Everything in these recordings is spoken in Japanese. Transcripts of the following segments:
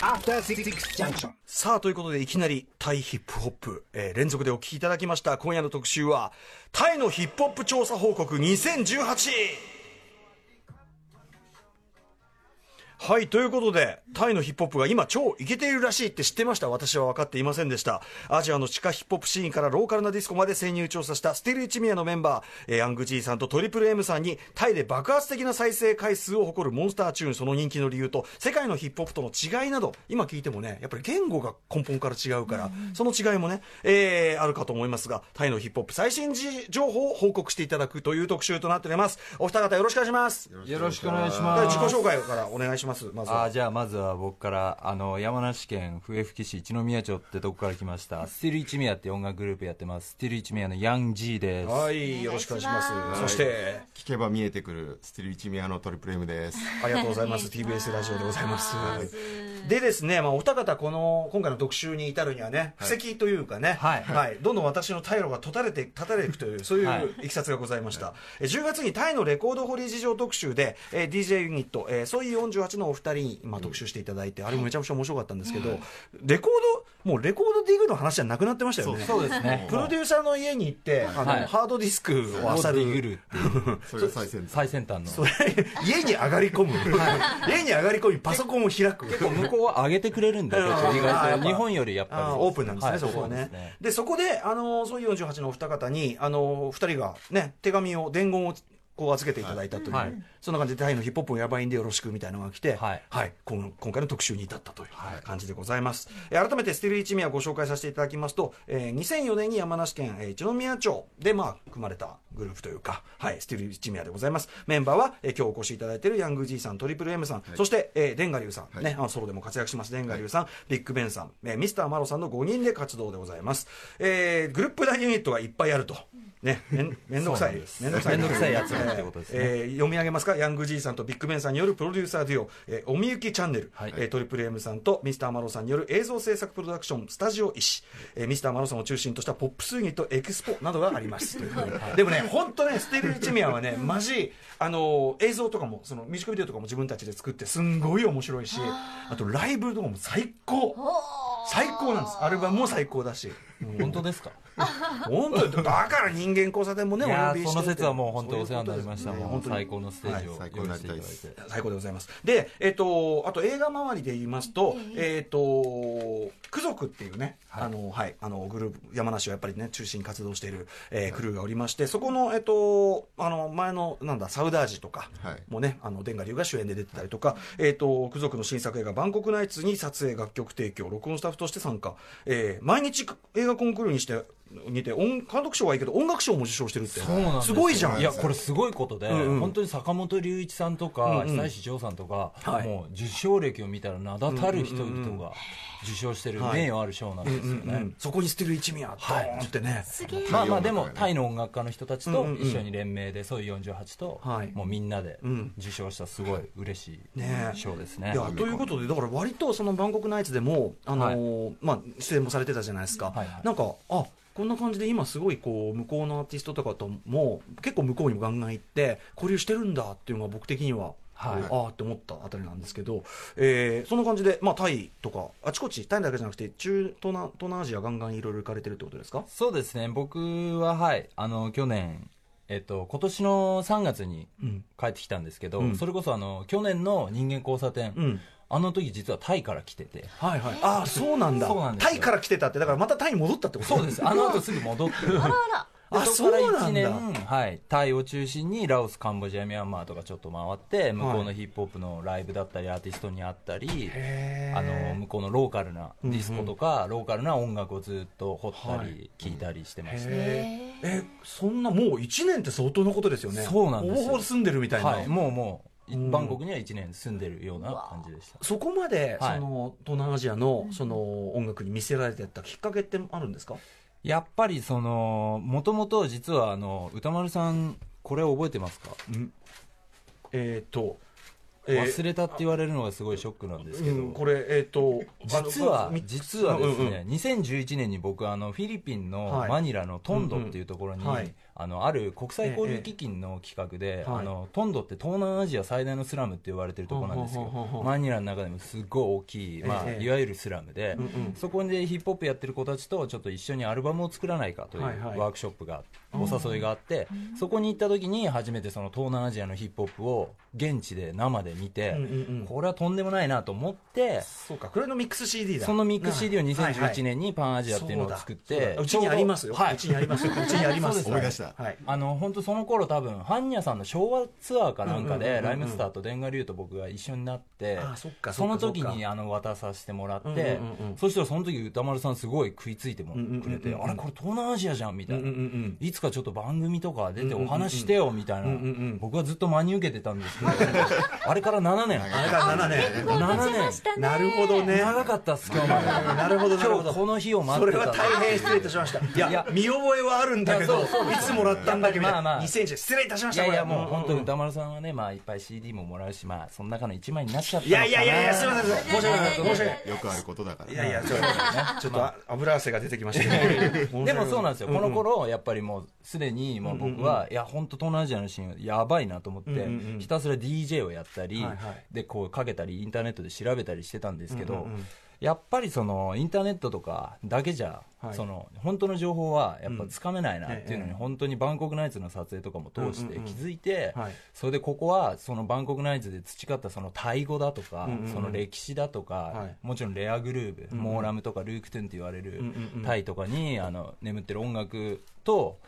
After Six Junction. さあ、ということで、いきなりタイヒップホップ、えー連続でお聞きいただきました。今夜の特集は、タイのヒップホップ調査報告 2018! はい、ということで、タイのヒップホップが今超イケているらしいって知ってました？私は分かっていませんでした。アジアの地下ヒップホップシーンからローカルなディスコまで潜入調査した stillichimiya のメンバー、えーヤング G さんとトリプル M さんに、タイで爆発的な再生回数を誇る monster tune、その人気の理由と、世界のヒップホップとの違いなど、今聞いてもね、やっぱり言語が根本から違うから、その違いもね、えーあるかと思いますが、タイのヒップホップ最新時情報を報告していただくという特集となっております。お二方よろしくお願いします。よろしくお願いしでます。自己紹介からお願いします。まずは。あーじゃあまずは僕からあの山梨県笛吹市一宮町ってとこから来ましたスティル一宮って音楽グループやってますスティル一宮のヤン G ですはい、よろしくお願いします。そして、聞けば見えてくるスティル一宮のトリプル M です。ありがとうございます。TBS ラジオでございます。でですね、まあ、お二方、この、今回の特集に至るにはね、布石というかね、はいどんどん私の退路が断たれて、立たれていくという、そういういきさつがございました。え10月にタイのレコード掘り事情特集で、えー DJ ユニット、えーソイ48のお二人に、まあ、特集していただいて、あれもめちゃくちゃ面白かったんですけど、レコード、もうレコードディグの話じゃなくなってましたよね。そうですね。プロデューサーの家に行って、あの、はい。ハードディスクを漁る。ルっていう。それが最先端。最先端の。それ家に上がり込む、家に上がり込みパソコンを開く。結構向こうは上げてくれるんだけど意外と日本よりやっぱり。オープンなんですね、はい。そこはね。でそこで、あのそういう48のお二方に、あの二人がね、手紙を、伝言をこう預けていただいたという、はい。そんな感じで、タイのヒップホップもやばいんでよろしくみたいなのが来て、はい。今今回の特集に至ったという感じでございます。えー改めて、スティル一宮をご紹介させていただきますと、えー2004年に山梨県、えー一宮町で、まあ、組まれたグループというか、はい、スティル一宮でございます。メンバーは、えー今日お越しいただいているヤング G さん、トリプル M さん、そして、えー、デンガリュウさん、はい。ね、あのソロでも活躍します、デンガリュウさん、ビッグベンさん、えーミスターマロさんの5人で活動でございます。えーグループ大ユニットがいっぱいあると。ね、めんめんどくさい。めんどくさい。めんどくさいやつらってことですねえー読み上げますか、 Young-G さんと BIG BEN さんによるプロデューサーデュオ、えーおみゆき CHANNEL、はいえートリプル M さんとミスターマロさんによる映像制作プロダクション、スタジオ石、えーミスターマロさんを中心としたポップスユニット、エクスポなどがあります。ででもね、本当ね、 stillichimiya はね、マジ、あのー映像とかも、そのミュージックビデオとかも自分たちで作って、すんごい面白いし、あとライブとかも最高。最高なんです。アルバムも最高だし。本当ですか？本当にだから人間交差点もねいやお呼びしてーその説はもう本当お世話になりました。もう最高のステージをはい最高用意していになりたいです。ただいて。最高でございます。でえっ、とあと映画周りで言いますとえっ、とク族っていうね、はい。あのはいあのグループ山梨をやっぱりね中心に活動している、えークルーがおりましてそこのえっ、とあの前のなんだサウダージとかはい。もね、あのデンガリュウが主演で出てたりとか、えっ、とク族の新作映画バンコクナイツに撮影楽曲提供録音スタッフとして参加、えー毎日映画コンクールにしてにて音監督賞はいいけど音楽賞も受賞してるって。すすごいじゃん。いやこれすごいことで、うんうん。本当に坂本龍一さんとか、うんうん。久石譲さんとか、はい。もう受賞歴を見たら名だたる人々が受賞してるはい。名誉ある賞なんですよね、そこに捨てる一味あドーンってね、まあまあでもタイの音楽家の人たちと一緒に連名でそういう48と、はい。もうみんなでうん。受賞したすごい嬉しい賞ですね。いやということでだから割とそのバンコクナイツでも、あのーまあ、出演もされてたじゃないですか、はいはい。なんかあこんな感じで今すごいこう向こうのアーティストとかとも結構向こうにもガンガン行って交流してるんだっていうのが僕的には、はい。ああって思ったあたりなんですけど、えーそんな感じで、まあ、タイとかあちこちタイだけじゃなくて中東南東南アジアガンガンいろいろ行かれてるってことですか？そうですね。僕ははい。あの去年えっと、今年の3月にうん。帰ってきたんですけど、うん。それこそあの去年の人間交差点、うんあの時実はタイから来てて。はいはい。ああそうなんだ。そうなんですよ。タイから来てたってだからまたタイに戻ったってことそうです。あの後すぐ戻って。であそこからそうなんだ。1年、はい、タイを中心にラオスカンボジアミャンマーとかちょっと回って向こうのヒップホップのライブだったりアーティストに会ったりへー。あの向こうのローカルなディスコとか、ローカルな音楽をずっと掘ったり聴い。たりしてました、へー。えそんなもう1年って相当なことですよね。そうなんですよ。ほぼほぼ住んでるみたいな、はい、もうもバンコクには1年住んでるような感じでした。そこまで、はい。その東南アジアのその音楽に見せられてたきっかけってあるんですか？やっぱりそのもともと実はあの歌丸さんこれ覚えてますか？えっ、ー忘れたって言われるのがすごいショックなんですけど、うんこれえっ、と実は実はですね、うんうん2011年に僕あのフィリピンのはい。マニラのトンドっていうところに、うんうん。はいあのある国際交流基金の企画で、ええはい。あのトンドって東南アジア最大のスラムって言われてるところなんですよほうほうほうほうマニラの中でもすっごい大きい、まあええいわゆるスラムで、そこでヒップホップやってる子たちとちょっと一緒にアルバムを作らないかというワークショップが、お誘いがあって、そこに行った時に初めてその東南アジアのヒップホップを現地で生で見て、うんうんうん。これはとんでもないなと思って、そうかこれのミックス CD だ。そのミックス CD をはいはい。2011年にパンアジアっていうのを作って、そうちにありますよ、はい。うちにありますよ。うちにあります。思い出した。はい。あの本当その頃多分般若さんの昭和ツアーかなんかうんうんうんうん。でライムスターとデンガリュウと僕が一緒になってあそっかそそのっかそっか。時にあの渡させてもらってうんうんうんうん。そしたらその時歌丸さんすごい食いついてもうんうんうんうんくれてあれこれ東南アジアじゃんみたいな。うんうんうんいつかちょっと番組とか出てお話してよみたいな。うんうんうん僕はずっと真に受けてたんですあれから7年。あれから7年。7年なるほどね。長かったっす今日までなるほどなるほど。今日この日を待それってた。は大変失礼いたしました。いやいや。見覚えはあるんだけどいつもらったんだっけみたいなまあまあ。2000円失礼いたしましたいやいやもう本当に歌丸さんはねまあいっぱい CD ももらうしまあその中の一枚になっちゃったいやいやいやいやすいません申し訳ない申し訳ない。よくあることだから。いやいやちょっとちょっと油汗が出てきました でもそうなんですよ、うこの頃やっぱりもうすでにもう僕は、いや本当東南アジアのシーンやばいなと思って、うんうんうん。ひたすら DJ をやったり、はいはい。でこうかけたりインターネットで調べたりしてたんですけど、うんうんうん。やっぱりそのインターネットとかだけじゃ、はい。その本当の情報はやっぱつかめないなっていうのええ。に、本当にバンコクナイツの撮影とかも通してうんうんうん。気づいて、はい。それでここはそのバンコクナイツで培ったそのタイ語だとか、うんうんうん。その歴史だとか、はい。もちろんレアグルーブ、モーラムとかルークトゥンって言われる、うんうんうん。タイとかにあの眠ってる音楽と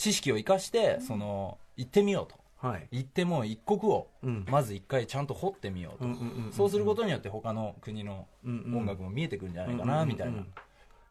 知識を生かしてその行ってみようと。はい。行ってもう一国をうん。まず一回ちゃんと掘ってみようと、そうすることによって他の国の音楽も見えてくるんじゃないかなみたいな、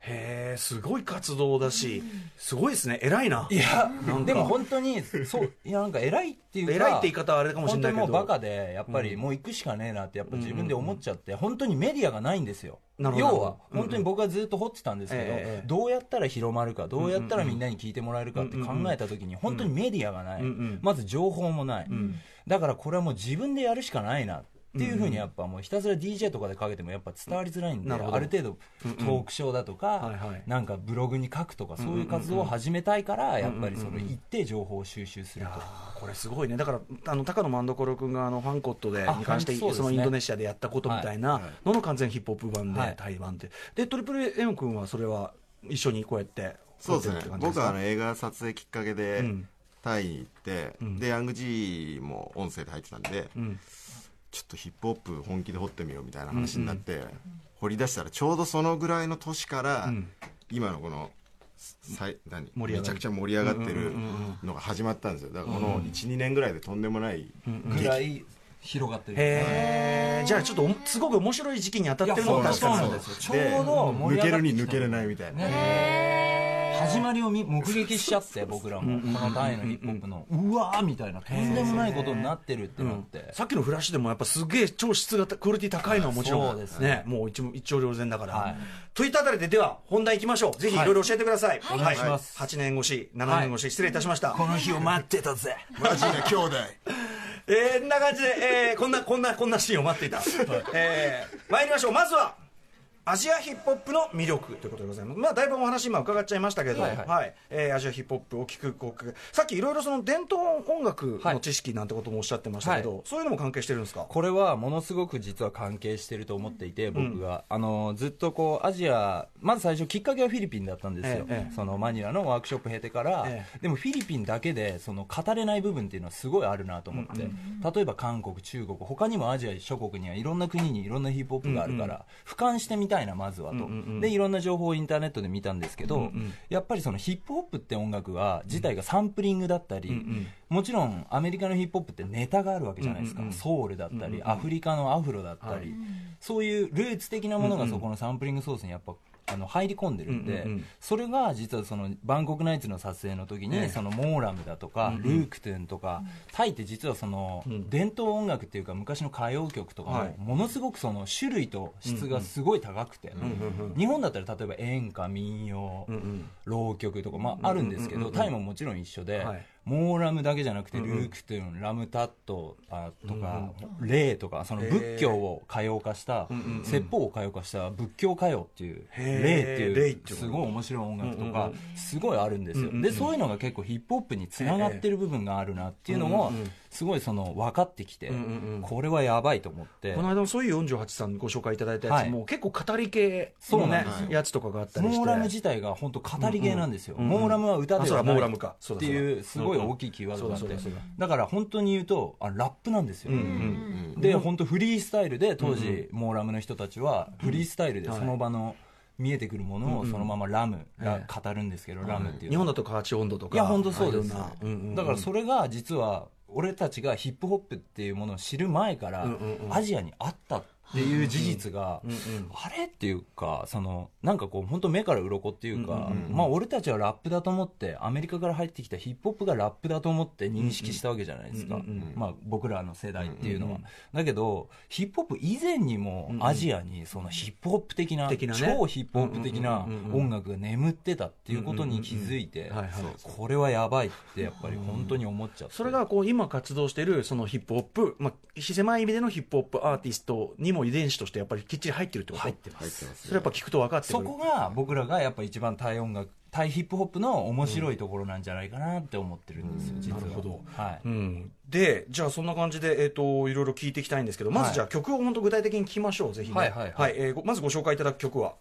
へえすごい活動だしすごいですね。偉いな。いやでも本当にそう いやなんか偉いっていうか偉いって言い方はあれかもしれ本当にないけど。もうバカでやっぱりもう行くしかねえなってやっぱ自分で思っちゃって本当にメディアがないんですよ。要は本当に僕はずっと掘ってたんですけど、どうやったら広まるかどうやったらみんなに聞いてもらえるかって考えた時に本当にメディアがない、まず情報もない、ん。だからこれはもう自分でやるしかないなっていうふうにやっぱもうひたすら DJ とかでかけてもやっぱ伝わりづらいんで、なるほど。ある程度トークショーだとか、はいはい。なんかブログに書くとかそういう活動を始めたいからやっぱりその一定情報を収集すると。これすごいね。だからあの高野万所君があのファンコットであに関してそね。そのインドネシアでやったことみたいなのの完全ヒップホップ版で、はい。台湾ででトリプル M 君はそれは一緒にこうやってそうですね。僕はあの映画撮影きっかけで、うん。タイに行って、ん。でヤング G も音声で入ってたんで、うんちょっとヒップホップ本気で掘ってみようみたいな話になって、掘り出したらちょうどそのぐらいの年から、ん。今のこのさい何？盛り上がる。めちゃくちゃ盛り上がってるのが始まったんですよ。だからこの12年ぐらいでとんでもない、ぐらい広がってる。へえじゃあちょっとおすごく面白い時期に当たってるのが確かにそうなんですよ。ちょうど盛り抜け上がってきた。るに抜けれないみたいな、始まりを見目撃しちゃって僕らも。このタイのヒップホップの。うわーみたいなとんでもないことになってるってなって。さっきのフラッシュでもやっぱすげえ超質がクオリティ高いのはもちろん。そうですね。もう一一丁両然だから、はい。といったあたりででは本題いきましょう。ぜひい。ろいろ教えてください、お願いします。8年越し7年越し、失礼いたしました。この日を待ってたぜ。マジな兄弟。えー、んな感じで、えー、こんなこんなこんなシーンを待っていた、えー、参りましょう。まずはアジアヒップホップの魅力ということでございます。まあ、だいぶお話今伺っちゃいましたけど、ははい。いはい。えーアジアヒップホップを聞く、こうさっきいろいろその伝統音楽の知識なんてこともおっしゃってましたけど、そういうのも関係してるんですか？これはものすごく実は関係してると思っていて僕が、あのずっとこうアジアまず最初きっかけはフィリピンだったんですよ、ええそのマニラのワークショップ経てから、えでもフィリピンだけでその語れない部分っていうのはすごいあるなと思って、例えば韓国中国他にもアジア諸国にはいろんな国にいろんなヒップホップがあるから、俯瞰してみたいなまずはと、でいろんな情報をインターネットで見たんですけど、やっぱりそのヒップホップって音楽は自体がサンプリングだったり、もちろんアメリカのヒップホップってネタがあるわけじゃないですか、ソウルだったり、アフリカのアフロだったり、そういうルーツ的なものがそこのサンプリングソースにやっぱあの入り込んでるんで、うんうんうん。それが実はそのバンコクナイツの撮影の時に、ええ。そのモーラムだとか、ルークトゥンとか、タイって実はその、伝統音楽っていうか昔の歌謡曲とかはい。もものすごくその種類と質がすごい高くて、日本だったら例えば演歌民謡、うんうん。浪曲とか、まあ、あるんですけど、タイももちろん一緒で、はいモーラムだけじゃなくて、ルークトゥーン、ラムタットあとか、霊とか、その仏教を歌謡化した、説法を歌謡化した仏教歌謡っていう、霊っていうすごい面白い音楽とか、すごいあるんですよ。で、そういうのが結構ヒップホップにつながってる部分があるなっていうのも、すごいその分かってきて、これはやばいと思って。こ。の間のそういう48さんご紹介いただいたやつも、結構語り系のねやつとかがあったりして。モーラム自体が本当語り芸なんですよ、モーラムは歌ではないモーラムか。そうだっていうすごい大きいキーワードがあって。だから本当に言うとあラップなんですよ、で本当フリースタイルで当時、モーラムの人たちはフリースタイルでその場の見えてくるものをそのままラム、ラ語るんですけど、ラムっていう日本だと河内温度とかいや本当そうです、だからそれが実は俺たちがヒップホップっていうものを知る前から、アジアにあったっていう事実が、あれ？っていうかそのなんかこう本当目から鱗っていうか、まあ俺たちはラップだと思ってアメリカから入ってきたヒップホップがラップだと思って認識したわけじゃないですか、まあ、僕らの世代っていうのは、だけどヒップホップ以前にもアジアにそのヒップホップ的な,、超ヒップホップ的な音楽が眠ってたっていうことに気づいて、これはやばいってやっぱり本当に思っちゃって、それがこう今活動しているそのヒップホップ、まあ、狭い意味でのヒップホップアーティストにも遺伝子としてやっぱりきっちり入ってるってこと？入ってます入ってますそれやっぱ聞くと分かってそこが僕らがやっぱ一番タイ音楽タイヒップホップの面白いところなんじゃないかなって思ってるんですよ、実は。なるほど。はい、うん、でじゃあそんな感じで、えー、といろいろ聞いていきたいんですけどまずはいじゃあ曲を本当具体的に聞きましょうぜひね。はいはいはい。えーごまずご紹介いただく曲は？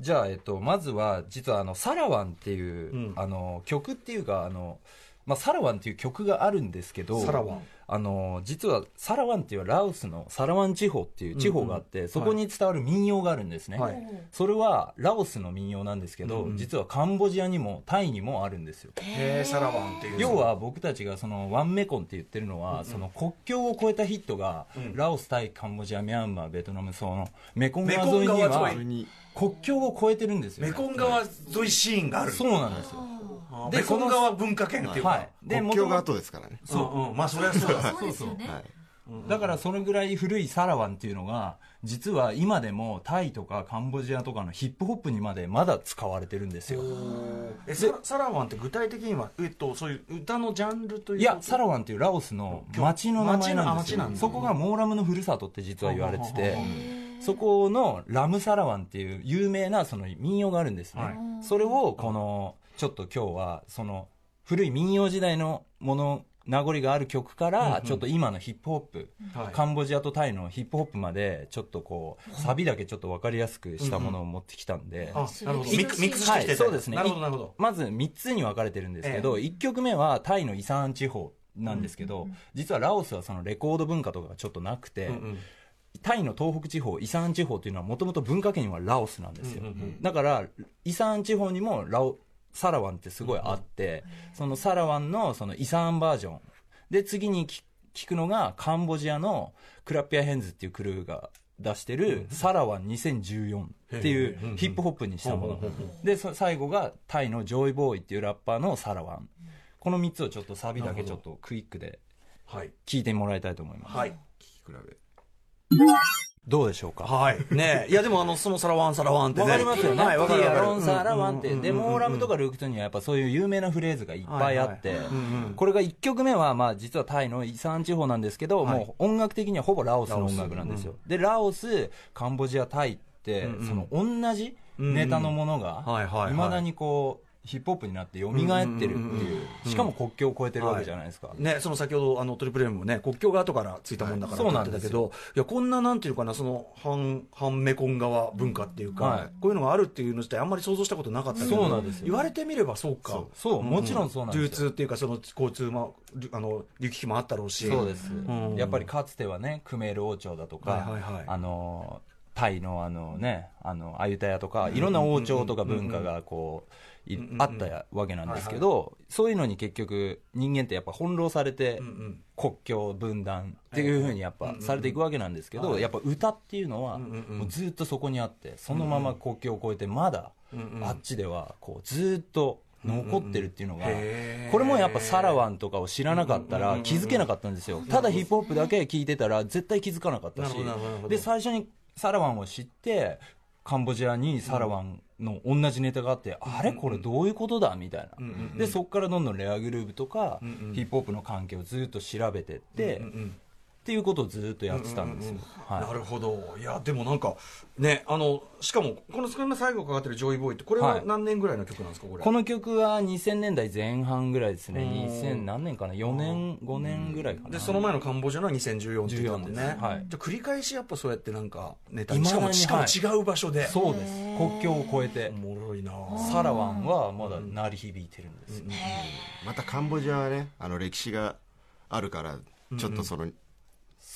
じゃあ、えっと、まずは実はあのサラワンっていう、うん。あの曲っていうかあの、まあ、サラワンっていう曲があるんですけどサラワン。あの実はサラワンっていうラオスのサラワン地方っていう地方があって、そこに伝わる民謡があるんですね、はい。それはラオスの民謡なんですけど、うん。うん実はカンボジアにもタイにもあるんですよ。へーサラワンっていう。要は僕たちがそのワンメコンって言ってるのは、その国境を越えたヒットが、ラオス、タイ、カンボジア、ミャンマー、ベトナム、そのメコン川沿いには国境を越えてるんですよ、メコン川沿いシーンがある。そうなんですよ。でメコン川文化圏っていうか、はい。で、国境が後ですからね。そう、うん、まあそれはそうだ。そうですよね。はい。だからそれぐらい古いサラワンっていうのが、実は今でもタイとかカンボジアとかのヒップホップにまでまだ使われてるんですよ。えサラサラワンって具体的には、えっと、そういう歌のジャンルといういや、サラワンっていうラオスの町の名前なんですよ。そこがモーラムのふるさとって実は言われてて、そこのラムサラワンっていう有名なその民謡があるんですね。はい。それをこの、ちょっと今日は、その古い民謡時代のもの、名残がある曲から、ちょっと今のヒップホップ、はい。カンボジアとタイのヒップホップまで、ちょっとこう、サビだけちょっと分かりやすくしたものを持ってきたんで、あなるほどミックスしてそうですね。なるほどなるほど。まず3つに分かれてるんですけど、1曲目はタイのイサーン地方なんですけど、実はラオスはそのレコード文化とかがちょっとなくて、タイの東北地方、イサーン地方というのはもともと文化圏はラオスなんですよ。だから、イサーン地方にもラオ、サラワンってすごいあって、そのサラワンのそのイサーンバージョン。で、次に聞聞くのがカンボジアの KlapYaHandz っていうクルーが出してるサラワン2014っていうヒップホップにしたもの。で、そ最後がタイの Joey Boy っていうラッパーのサラワン。この3つをちょっとサビだけちょっとクイックではい。聞いてもらいたいと思います。はい。聞き比べどうでしょうか？はい。ねえ。いやでもあのそのサラワンサラワンってね。わかりますよね。はいわかるサラワンって、うん。デモーラムとかルークトにはやっぱそういう有名なフレーズがいっぱいあってこれが1曲目はまあ実はタイのイサン地方なんですけど、はい。もう音楽的にはほぼラオスの音楽なんですよ。で、ラオス、カンボジア、タイって、その同じネタのものがいまだにこう、ヒップホップになって蘇ってるっていう、しかも国境を越えてるわけじゃないですか。ね、その先ほどあのトリプル M もね国境が後からついたもんだからはい。って言ってたけど、いやこんななんていうかなその反反メコン側文化っていうか、はい。こういうのがあるっていうの自体あんまり想像したことなかったけどそうなんですよ。言われてみればそうか。そう、もちろんそうなんですよ。流通っていうかその交通もあの行き来もあったろうし。そうです、ん。やっぱりかつてはねクメール王朝だとか、はいはいはい。あのタイのあのねあのアユタヤとかいろんな王朝とか文化がこういあったわけなんですけど、そういうのに結局人間ってやっぱ翻弄されて、国境分断っていうふうにやっぱされていくわけなんですけど、やっぱ歌っていうのはもうずっとそこにあってそのまま国境を越えてまだあっちではこうずっと残ってるっていうのが、これもやっぱサラワンとかを知らなかったら気づけなかったんですよ。ただヒップホップだけ聞いてたら絶対気づかなかったしで、最初にサラワンを知って、カンボジアにサラワンの同じネタがあって、あれこれどういうことだみたいな、でそこからどんどんレアグルーヴとか、ヒップホップの関係をずっと調べてって、っていうことをずっとやってたんですよ、はい。なるほど。いやでもなんかねあのしかもこのスクリーン最後かかってる「ジョイボーイ」ってこれははい。何年ぐらいの曲なんですかこれ。この曲は2000年代前半ぐらいですね。2000何年かな？4年5年ぐらいかな。でその前のカンボジアのは2014って言ってたもん14ね、ですはい。じゃあ繰り返しやっぱそうやってなんかネタにしかもしかもはい違う場所で、そうです。国境を越えて。おもろいな。サラワンはまだ鳴り響いてるんですよ、またカンボジアはねあの歴史があるからちょっとその、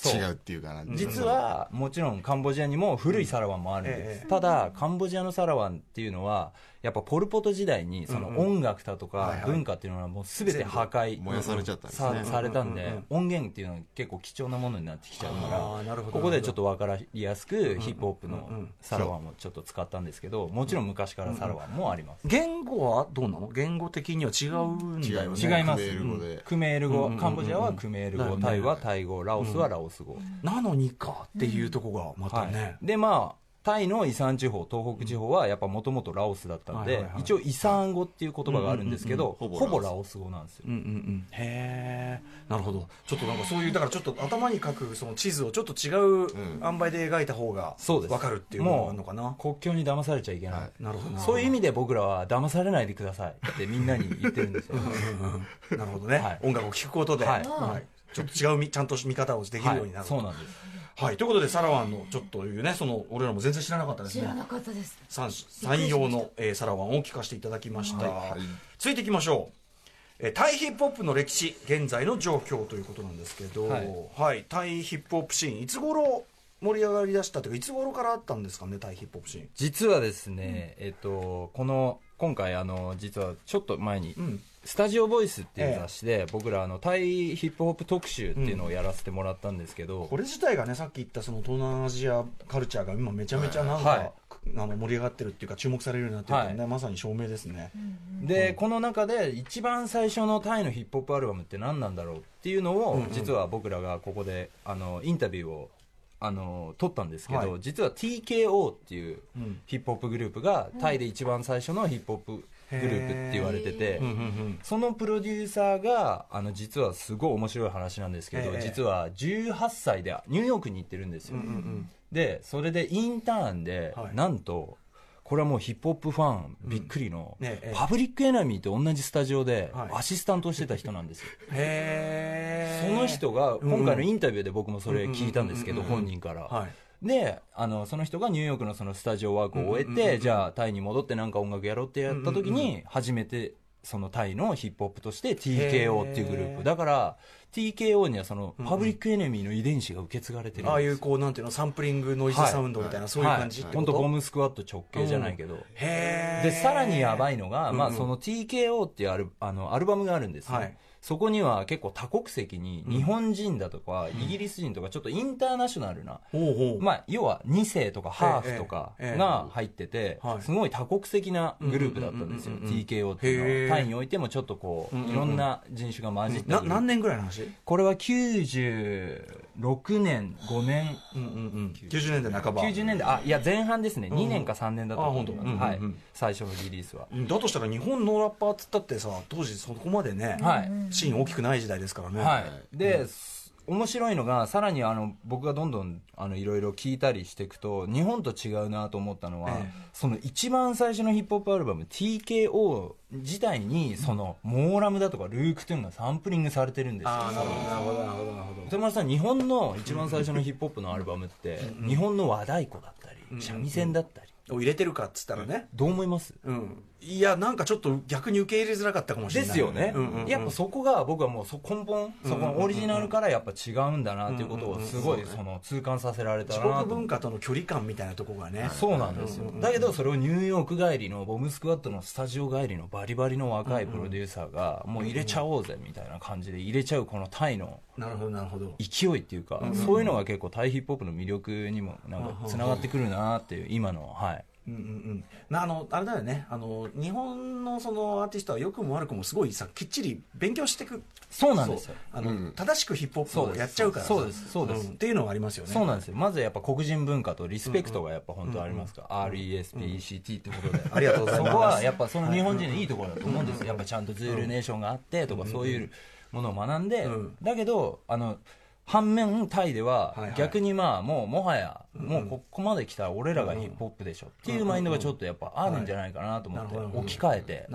違うっていうかな。実はもちろんカンボジアにも古いサラワンもあるんです、え。ただカンボジアのサラワンっていうのはやっぱポル・ポト時代にその音楽だとか文化っていうのはもう全て破壊燃やされちゃったんですさねされたんで音源っていうのは結構貴重なものになってきちゃうからここでちょっと分かりやすくヒップホップのサラワンをちょっと使ったんですけどもちろん昔からサラワンもあります。言語はどうなの言語的には違うんだよね。違います。クメール語。でクメール語カンボジアはクメール語。タイはタイ語。ラオスはラオス語。なのにかっていうとこがまたはい。ね、でまあタイのイサン地方東北地方はやっぱもともとラオスだったので、はいはいはい。一応イサン語っていう言葉があるんですけど、うんうんうんほぼラオス語なんですよ、うんうんうん、へえなるほど。ちょっとなんかそういうだからちょっと頭に書くその地図をちょっと違う塩梅で描いた方がそうです。分かるっていうのがあるのかな？国境に騙されちゃいけない、はい。なるほど。なそういう意味で僕らは騙されないでくださいってみんなに言ってるんですよ。なるほどね、はい。音楽を聴くことで、はい。ちょっと違うみちゃんと見方をできるようになる、はい、そうなんですはい、ということでサラワンのちょっというねその俺らも全然知らなかったですね。知らなかったです。三三様の、えーサラワンを聞かせていただきました、続いていきましょう、えータイヒップホップの歴史現在の状況ということなんですけど、ははい。いタイヒップホップシーンいつ頃盛り上がりだしたというかいつ頃からあったんですかねタイヒップホップシーン。実はですね、えっとこの今回あの実はちょっと前に、んスタジオボイスっていう雑誌で、僕らあのタイヒップホップ特集っていうのをやらせてもらったんですけど、これ自体がねさっき言ったその東南アジアカルチャーが今めちゃめちゃなんか、はい。あの盛り上がってるっていうか注目されるようになってるってね、まさに証明ですね、で、この中で一番最初のタイのヒップホップアルバムって何なんだろうっていうのを、実は僕らがここであのインタビューをあの撮ったんですけど、はい。実は TKO っていううん。ヒップホップグループがタイで一番最初のヒップホップグループって言われてて、そのプロデューサーがあの実はすごい面白い話なんですけど、ええ。実は18歳でニューヨークに行ってるんですよ、でそれでインターンで、はい。なんとこれはもうヒップホップファンびっくりの、パブリックエナミーと同じスタジオではい。アシスタントをしてた人なんですよ、へえその人が今回のインタビューで僕もそれ聞いたんですけど、本人から、はいであのその人がニューヨークのそのスタジオワークを終えて、じゃあタイに戻ってなんか音楽やろうってやった時に初めてそのタイのヒップホップとして TKO っていうグループ。だから TKO にはそのパブリックエネミーの遺伝子が受け継がれてるああいうこうなんていうのサンプリングノイズサウンドみたいな、そういう感じ。ってこと、本当ボムスクワット直系じゃないけど、へえでさらにやばいのが、まあ、うん。うんその TKO っていうアルあのアルバムがあるんですね、はいそこには結構多国籍に日本人だとか、イギリス人とかちょっとインターナショナルな、まあ、要は2世とかハーフとかが入っててはい。すごい多国籍なグループだったんですよ。TKO っていうのは。タイにおいてもちょっとこういろんな人種が混じったグループな何年ぐらいの話？これは96年5年。うんうんうん。90年。代半ば。90年代。あいや前半ですね。2年か3年だったと思う。んうんうん。最初のリリースは。うんだとしたら日本のラッパーっつったってさ当時そこまでね、はい。シーン大きくない時代ですからね、はい、で、面白いのがさらにあの僕がどんどんあのいろいろ聞いたりしていくと日本と違うなと思ったのは、ええ。その一番最初のヒップホップアルバム TKO 自体にそのモーラムだとかルークトゥーンがサンプリングされてるんですよ。なるほどなるほどなるほどなるほど。歌丸さん日本の一番最初のヒップホップのアルバムって日本の和太鼓だったり三味線だったり。を入れてるかっつったらね、どう思います？うん、いやなんかちょっと逆に受け入れづらかったかもしれない。ですよね、うんうんうん。やっぱそこが僕はもうそ根本そこのオリジナルからやっぱ違うんだなっていうことをすごいその痛感させられた自なと。文化との距離感みたいなところがね。そうなんですよ、だけどそれをニューヨーク帰りのボムスクワットのスタジオ帰りのバリバリの若いプロデューサーがもう入れちゃおうぜみたいな感じで入れちゃうこのタイのなるほどなるほど。勢いっていうか、そういうのが結構タイヒップホップの魅力にもなんかつながってくるなっていう今のはいうんうんうん。なあのあれだよね。あの日本のそのアーティストは良くも悪くもすごいさきっちり勉強していくそうなんですよ。あの、うん。正しくヒップホップをやっちゃうからさ。そうです。そうです。ん。っていうのはありますよね。そうなんですよ。まずやっぱ黒人文化とリスペクトがやっぱ本当ありますから、RESPECT ってことで、ありがとうございますそこはやっぱその日本人のいいところだと思うんですよやっぱちゃん。とズールネーションがあってとかそういうものを学んで、うんだけどあの反面タイでははいはい。逆にまあもうもはやもうここまで来たら俺らがヒップホップでしょ。っていうマインドがちょっとやっぱあるんじゃないかなと思って置き換えて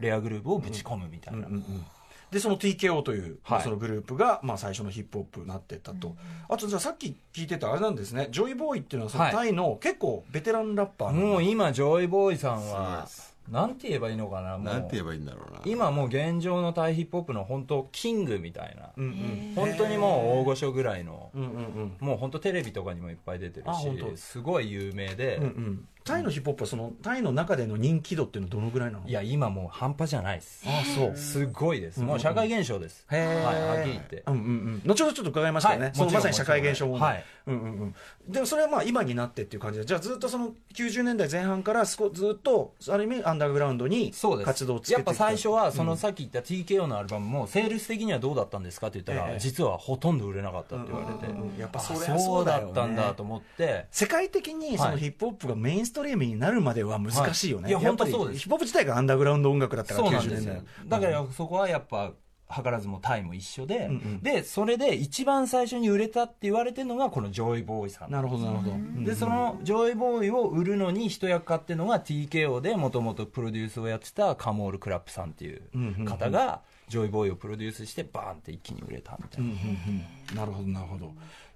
レアグループをぶち込むみたいな、うんうんでその TKO という、はい。そのグループが、まあ、最初のヒップホップになってったと、あとじゃあさっき聞いてたあれなんですね。ジョイボーイっていうのはそのはい。タイの結構ベテランラッパーなんだ。もう今ジョイボーイさんはなんて言えばいいのかなもう。なんて言えばいいんだろうな。今もう現状のタイヒップホップの本当キングみたいな。うんうん。本当にもう大御所ぐらいの。うんうんうん。もう本当テレビとかにもいっぱい出てるしすごい有名で、うんうん。タイのヒップホップはそのタイの中での人気度っていうのはどのぐらいなの？いや今もう半端じゃないです。あそう。すごいです。もう社会現象です、へー。はい、はっきり言って。うんうんうん。後ほどちょっと伺いますけどね、はいそのもちろんまさに社会現象問題、はい。うんうんうん、でもそれはまあ今になってっていう感じでじゃあずっとその90年代前半からすこずっとある意味アンダーグラウンドに活動をつけてやっぱ最初はそうん。のさっき言った TKO のアルバムもセールス的にはどうだったんですかって言ったら、ええ。実はほとんど売れなかったって言われて、うんうんうんやっぱそうだったんだと思って。世界的にそのはい。ヒップホップがメインストリームになるまでは難しいよね、はい。いや本当そうです。ヒップホップ自体がアンダーグラウンド音楽だったから90そうなんですよ。年代だからそこはやっぱ図らずもタイも一緒で、うんうん。でそれで一番最初に売れたって言われてるのがこのジョイボーイさん。なるほどなるほど、うん。でそのジョイボーイを売るのに一役買ってるのが TKO でもともとプロデュースをやってたカモール・クラップさんっていう方がジョイボーイをプロデュースしてバーンって一気に売れたみたいな、うんうんうんなるほどなるほど。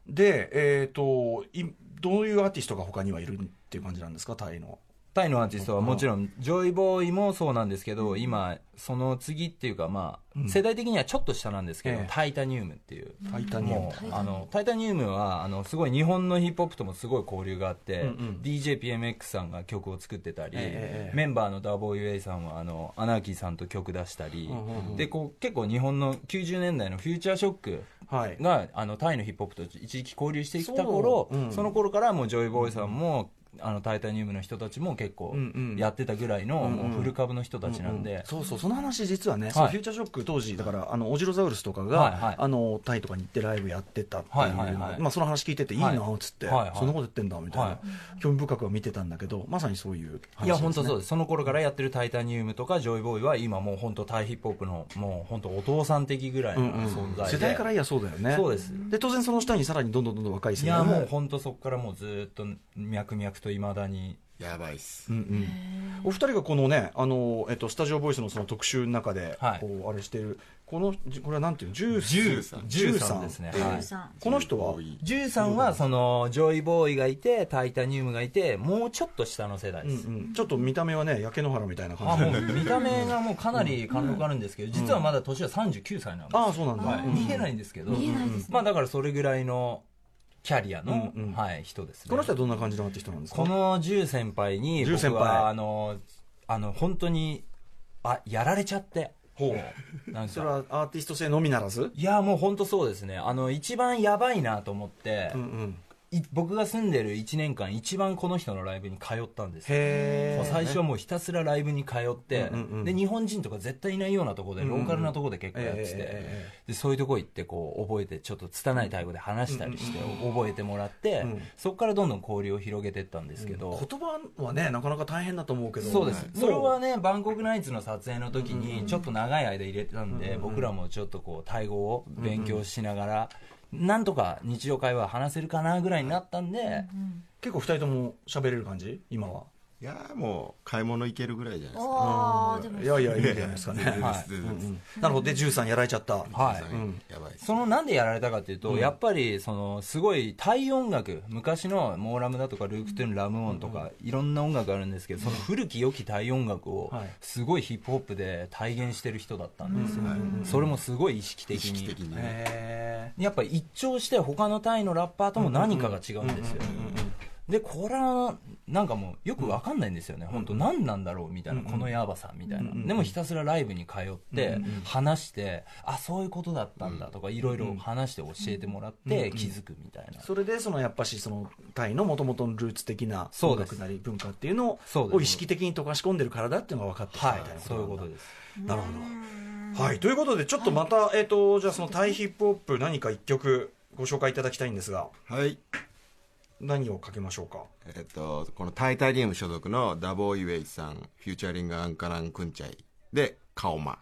でえっ、といどういうアーティストが他にはいるっていう感じなんですか？タイのタイのアーティストはもちろんジョイボーイもそうなんですけど今その次っていうかまあ世代的にはちょっと下なんですけど、ええ。タイタニウムっていう。タイタニウム。あのタイタニウムはあのすごい日本のヒップホップともすごい交流があって、DJPMX さんが曲を作ってたり、ええメンバーの WA さんはあのアナーキーさんと曲出したり、でこう結構日本の90年代のフューチャーショックはい。があのタイのヒップホップと一時期交流していった頃そう。うん。その頃からもうジョイボーイさんも、あのタイタニウムの人たちも結構やってたぐらいの、フル株の人たちなんで、うんうん。そうそうその話実はね、そのフューチャーショック当時だからあのオジロザウルスとかが、はいはい。あのタイとかに行ってライブやってたっていう、はいはいはい。まあ、その話聞いててい。いなっつって、はいはい。はいそんなこと言ってんだみたいな、はい。興味深くは見てたんだけどまさにそういう話いや本当そうでです。その頃からやってるタイタニウムとかジョイボーイは今もう本当タイヒップホップのもう本当お父さん的ぐらいのすね、うんうん。存在で、世代からいやそうだよね。そうです。で当然その下にさらにどんどんどんどん若い世代いやもう本当そこからもうずっと脈々といまだに。やばいっす。うんうん、お二人がこのねあの、えっと、スタジオボイスのその特集の中で、はい。こうあれしてるこのじこれはなんていうの？ジュース。ジューさん。ですね。はい。この人は？ジューさんはそのジョイボーイがいてタイタニウムがいてもうちょっと下の世代です、うんうん、ちょっと見た目はね焼け野原みたいなあ感じ。もう見た目がもうかなり貫禄あるんですけど、実はまだ年は39歳なんです、ああそうなんだ、はい、うん見えないんですけど、見えないですね。まあだからそれぐらいのキャリアの、うんうん。はい、人ですね。この人はどんな感じのアーティストなんですか？このジュー先輩に僕はあのあの本当にあやられちゃって。ほう。なんか。それはアーティスト性のみならず？いやもう本当そうですね。あの一番やばいなと思って、うんうん。い僕が住んでる1年間一番この人のライブに通ったんです。最初はもうひたすらライブに通って、うんうんうんで日本人とか絶対いないようなところで、うんうんローカルなところで結構やってて、えでそういうとこ行ってこう覚えてちょっと拙いタイ語で話したりして覚えてもらって、うん。そこからどんどん交流を広げていったんですけど、言葉はねなかなか大変だと思うけど。そうです、もそれはねバンコクナイツの撮影の時にちょっと長い間入れてたんで、僕らもちょっとこうタイ語を勉強しながら、なんとか日常会話話せるかなぐらいになったんで、結構二人とも喋れる感じ？今はいやーもう買い物行けるぐらいじゃないですか。ああでも。いやいやいいじゃないですかねなるほど。で13やられちゃった。はい。うん。やばいっす。そのなんでやられたかっていうと、やっぱりそのすごいタイ音楽昔のモーラムだとかルークトゥーンラムオンとか、いろんな音楽あるんですけどその古き良きタイ音楽をはい。すごいヒップホップで体現してる人だったんですよ、それもすごい意識意的に。識的にね。へやっぱり一聴して他のタイのラッパーとも何かが違うんですよ、でこれはなんかもうよくわかんないんですよね、本当何なんだろうみたいな、このやばさみたいな、でもひたすらライブに通って、話して、あそういうことだったんだとか、いろいろ話して教えてもらって、気づくみたいな。それでそのやっぱしそのタイのもともとのルーツ的な音そうです。楽なり文化っていうのを意識的に溶かし込んでるからだっていうのが分かってきたはいみたいな、そういうことでです。すなるほど。はい。ということでちょっとまた、えっ、とじゃあそのタイヒップホップ何か一曲ご紹介いただきたいんですが。はい何をかけましょうか？えっとこの Thaitanium 所属の DABOYWAY さんフューチャリングアンカランクンチャイでカオマ。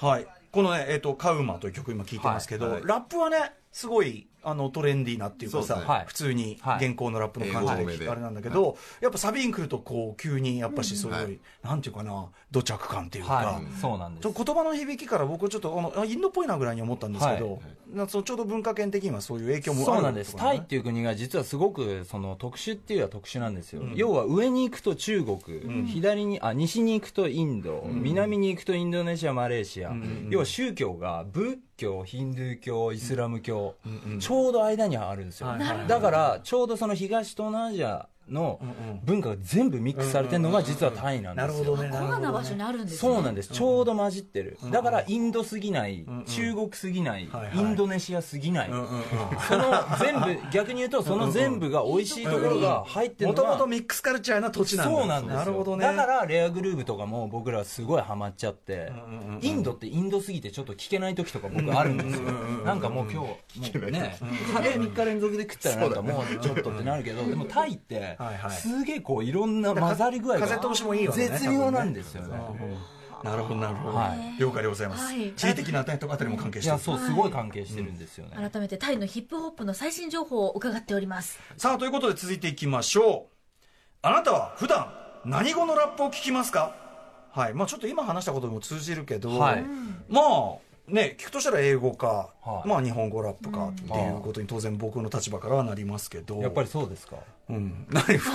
はい。このねえっ、とカオマという曲今聴いてますけど、はいはい。ラップはねすごいあのトレンディーなっていうかさ、はい。普通にはい。現行のラップの感じであれなんだけど、やっぱサビに来るとこう急にやっぱしすごい、はいなんていうかな土着感っていうか、はい、そうなんです。ちょ。言葉の響きから僕ちょっとあのあインドっぽいなぐらいに思ったんですけど、はい。なそのちょうど文化圏的にはそういう影響もあるそうなんです、ねタイっていう国が実はすごくその特殊っていうのは特殊なんですよ、要は上に行くと中国、左にあ西に行くとインド、南に行くとインドネシア、マレーシア、要は宗教が仏教、ヒンドゥー教、イスラム教、ちょうど間にあるんですよ、だからちょうどその東東南アジアの文化が全部ミックスされてるのが実はタイなんですよ。なるほどねコアな場所にあるんですね。そうなんです、ちょうど混じってる、だからインドすぎない、中国すぎない、インドネシアすぎない、その全部、逆に言うと、その全部が美味しいところが入ってるもともとのが、ミックスカルチャーな土地なんだ。そうなんですよ。なるほどね。だからレアグルーヴとかも僕らすごいハマっちゃって、インドってインドすぎてちょっと聞けない時とか僕あるんですよ、なんかもう今日、もうね、カレー3日連続で食ったらなんかもうちょっとってなるけど、でもタイってはいはい、すげえこういろんな混ざり具合が。風通しもいいわね絶妙なんですよね。なるほどなるほど、はい。了解でございます、はい。地理的なあたりも関係してる。いや、そう、すごい関係してるんですよね。改めてタイのヒップホップの最新情報を伺っております。さあということで続いていきましょう。あなたは普段何語のラップを聞きますか？はい。まあちょっと今話したことにも通じるけど、はい。まあね聞くとしたら英語か、はい。まあ日本語ラップかっていうことに当然僕の立場からはなりますけど。やっぱりそうですか。うん、何福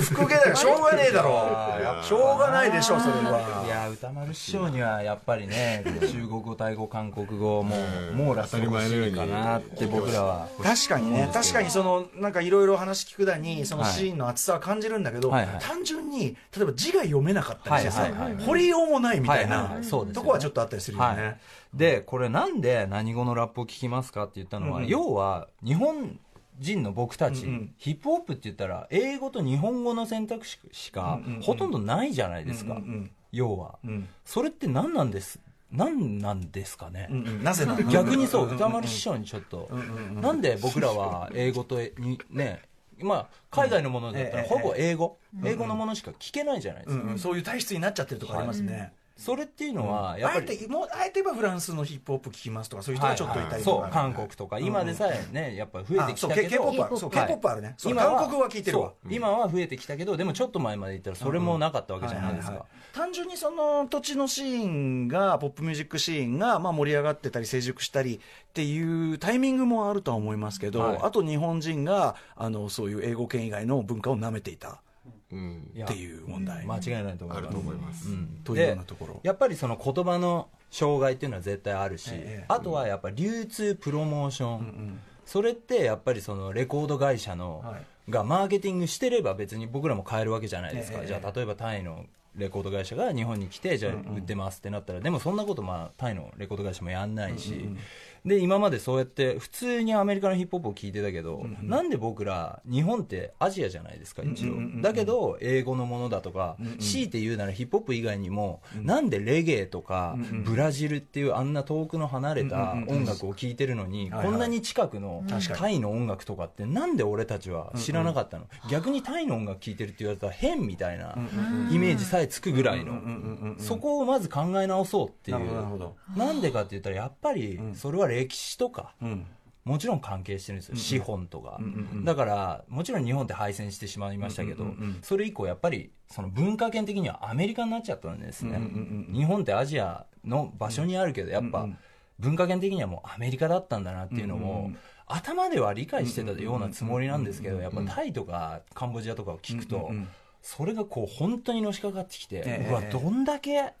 福毛だよ。しょうがねえだろ。しょうがないでしょそれは。いや歌丸師匠にはやっぱりね中国語タイ語韓国語もう網羅してほしいかなって僕らは。確かにね。確かにそのなんかいろいろ話聞くだにそのシーンの厚さは感じるんだけど、はいはい。単純に例えば字が読めなかったりしてさ、はいはいはい掘りようもないみたいな、とこはちょっとあったりするよね、はいでこれなんで何語のラップを聞きますかって言ったのは、うんうん。要は日本人の僕たち、うんうん。ヒップホップって言ったら英語と日本語の選択肢しかうんうんうんほとんどないじゃないですか、うんうん要は、うん。それって何なんです何なんですかね、うんうん。なぜなの？逆にそう、んん歌丸師匠にちょっと、んうんなんで僕らは英語とにね、まあ、海外のものだったらうん。ほぼ英語、英語のものしか聞けないじゃないですか。うんうん。そういう体質になっちゃってるとかありますね、それっていうのは、やっあぱり、えてもうあえて言えばフランスのヒップホップ聞きますとかそういう人がちょっといたりとか、そう、韓国とか、今でさえね、やっぱり増えてきたけど、K-POP あるね。韓国は聞いてるわ。今は増えてきたけど、でもちょっと前まで言ったらそれもなかったわけじゃないですか。ははは。単純にその土地のシーンがポップミュージックシーンがまあ盛り上がってたり成熟したりっていうタイミングもあるとは思いますけど、はい。あと日本人があのそういう英語圏以外の文化を舐めていたっていう問題、間違いないと思います。あると思います。うん。というようなところ。でやっぱりその言葉の障害っていうのは絶対あるし、ええ。あとはやっぱり流通プロモーション、それってやっぱりそのレコード会社の、はい。がマーケティングしてれば別に僕らも買えるわけじゃないですか、ええ。じゃあ例えばタイのレコード会社が日本に来てじゃあ売ってますってなったら、でもそんなことまあタイのレコード会社もやんないし、で今までそうやって普通にアメリカのヒップホップを聞いてたけど、なんで僕ら日本ってアジアじゃないですか一応、だけど英語のものだとか、強いて言うならヒップホップ以外にも、なんでレゲエとか、ブラジルっていうあんな遠くの離れた音楽を聴いてるのに、はいはい。こんなに近くのタイの音楽とかってなんで俺たちは知らなかったの、逆にタイの音楽聴いてるって言われたら変みたいなイメージさえつくぐらいの、そこをまず考え直そうっていう。どなんでかって言ったらやっぱりそれは歴史とか、うん。もちろん関係してるんですよ、資本とか、だからもちろん日本って敗戦してしまいましたけど、それ以降やっぱりその文化圏的にはアメリカになっちゃったんですね、日本ってアジアの場所にあるけどやっぱ文化圏的にはもうアメリカだったんだなっていうのを、頭では理解してたようなつもりなんですけどやっぱタイとかカンボジアとかを聞くと、それがこう本当にのしかかってきて、ええ。うわどんだけ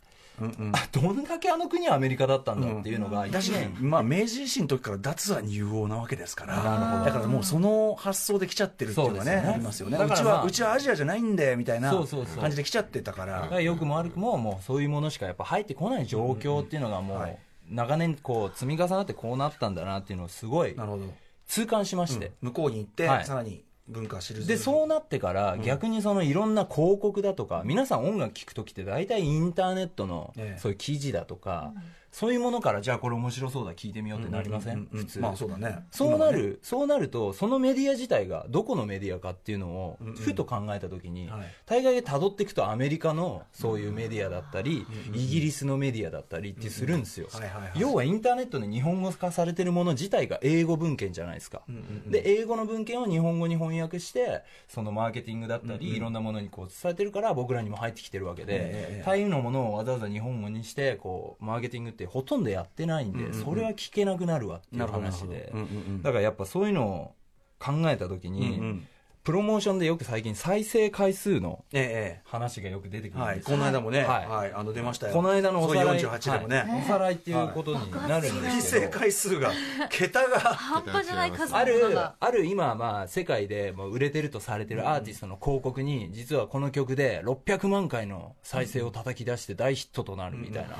どんだけあの国はアメリカだったんだっていうのが、だし一年、まあ、明治維新の時から脱は入王なわけですからなるほど。だからもうその発想で来ちゃってるっていうのがねね。ありますよね。だからまあうちはうちはアジアじゃないんでみたいなそうそうそう。感じで来ちゃってたから。だから良くも悪くももうそういうものしかやっぱ入ってこない状況っていうのがもはい。う長年こう積み重なってこうなったんだなっていうのをすごいなるほど、痛感しまして、向こうに行って、はい。さらに文化を知るでそうなってから逆にそのいろんな広告だとか、皆さん音楽聴く時って大体インターネットのええ。そういう記事だとか、そういうものからじゃあこれ面白そうだ聞いてみようってなりません、うんうんうん普通、まあそうだね。そうなる、今ね。そうなるとそのメディア自体がどこのメディアかっていうのをふと考えた時に、はい。大概で辿っていくとアメリカのそういうメディアだったり、イギリスのメディアだったりってするんですよ、要はインターネットで日本語化されてるもの自体が英語文献じゃないですか、で英語の文献を日本語に翻訳してそのマーケティングだったり、いろんなものにこう伝えてるから僕らにも入ってきてるわけで、ええタイのものをわざわざ日本語にしてこうマーケティングってほとんどやってないんで、それは聞けなくなるわっていう話で、うんうんうん。だからやっぱそういうのを考えた時に、うんうんプロモーションでよく最近再生回数のえ話がよく出てくえはいるんですよ、この間もね、ははい。いあの出ましたよ。この間のおさらいそう48でもね、はい。おさらいっていうことになるんで再すけど。生回数が桁が半端じゃない数のあるある今、まあ、世界でもう売れてるとされてるアーティストの広告に、実はこの曲で600万回の再生を叩き出して大ヒットとなるみたいな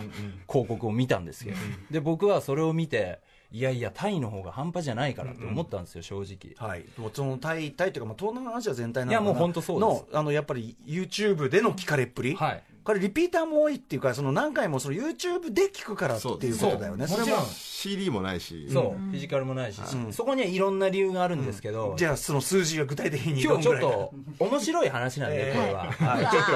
広告を見たんですけど、で、僕はそれを見て、いやいや、タイの方が半端じゃないからって思ったんですよ、正直。はい、もうそのタイタイというか、まあ、東南アジア全体なのいやもう本当そうですのあのやっぱり YouTube での聞かれっぷり、はい。これリピーターも多いっていうかその何回もその YouTube で聞くからっていうことだよねそうもちろん CD もないし。そう、フィジカルもないし、そこにはいろんな理由があるんですけど、じゃあその数字が具体的に今日ちょっと面白い話なんで、えーこれは、はい、ちょっと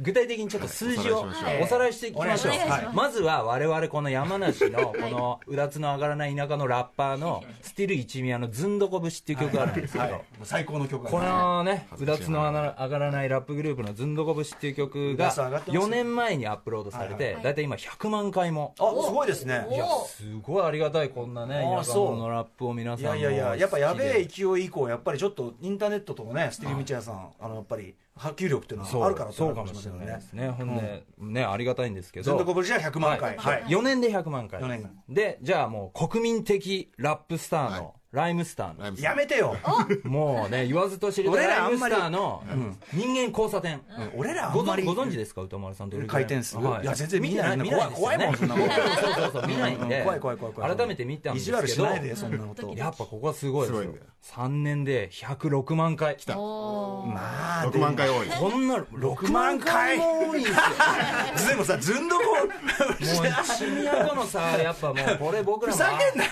具体的にちょっと数字をはい。おさらいしていきましょう、ますはい。まずは我々この山梨のこのうだつの上がらない田舎のラッパーのスティル一宮のずんどこ節っていう曲があるんですけど、最高の曲がこのね、うだつの上がらないラップグループのずんどこ節っていう曲が4年前にアップロードされて、だいたい今100万回も。あすごいですね。いや、すごいありがたい、こんなね、あー田舎者のラップを皆さんもいやいやいややっぱやべえ勢い以降やっぱりちょっとインターネットとのねスティール道屋さんあのやっぱり波及力っていうのはあるからそうかもしれないねですね。ほんで、ね、ありがたいんですけど。どこぶりじゃ100万回。はい、4年で100万回。4年。でじゃあもう国民的ラップスターの、ライムスターの。やめてよ、もうね言わずと知れた俺らライムスターの人間交差点、うん。俺らあごんまり。存ご存知ですか歌丸さんどれぐらい回転数はい。や全然見てない。怖いもんそんなもんそうそうそう見ないんで。うん怖い怖い怖い改めて見たんですけど意地悪しないでそんなこと。やっぱここはすごいですよ。すごいんだよ。3年で106万回。来た。まあ6万回多い。こんな6万回も多いんですよ。でもさずんどこもう一宮とのさやっぱもうこれ僕らも。ふざけんなよ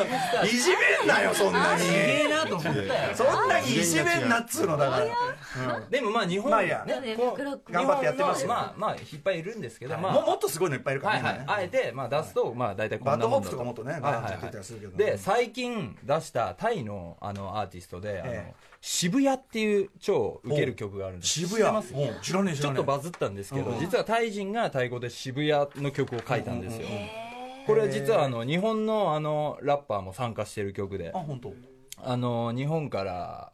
いじめんなよそんなに。すげえなと思ったよ。そんなにいじめんなっつうのだから。でもまあ日本まあいいや。ねこう106頑張ってやってますまあまあいっぱいいるんですけどまあ。ももっとすごいのいっぱいいるからね。あえて、まあ、出すと、まあ、大体こんなもんだバッドホープとかもっとねはいはいはい。たりするけどで最近出したタイのあのアーティストで、あのええ渋谷っていう超ウケる曲があるんです。渋知ってます？谷？うん知らねえ知ちょらねえ。っとバズったんですけど、うん実はタイ人がタイ語で渋谷の曲を書いたんですよ、これ実はあの日本のあのラッパーも参加してる曲で。あ本当。あの日本から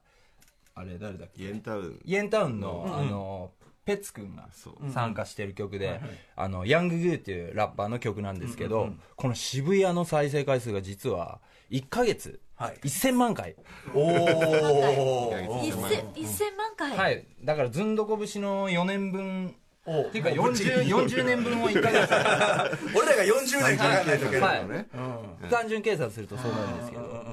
あれ誰だっけ？イエンタウン。イエンタウンの,、あのペッツ君が参加してる曲で、あのヤンググーっていうラッパーの曲なんですけど、この渋谷の再生回数が実は1ヶ月、はい。1000万回、おお一千一千万回、はい、だからずんどこ節の4年分ていうか 40, 40年分を1ヶ月俺らが40年かかんないといけないはいね単純計算するとそうなるんですけど、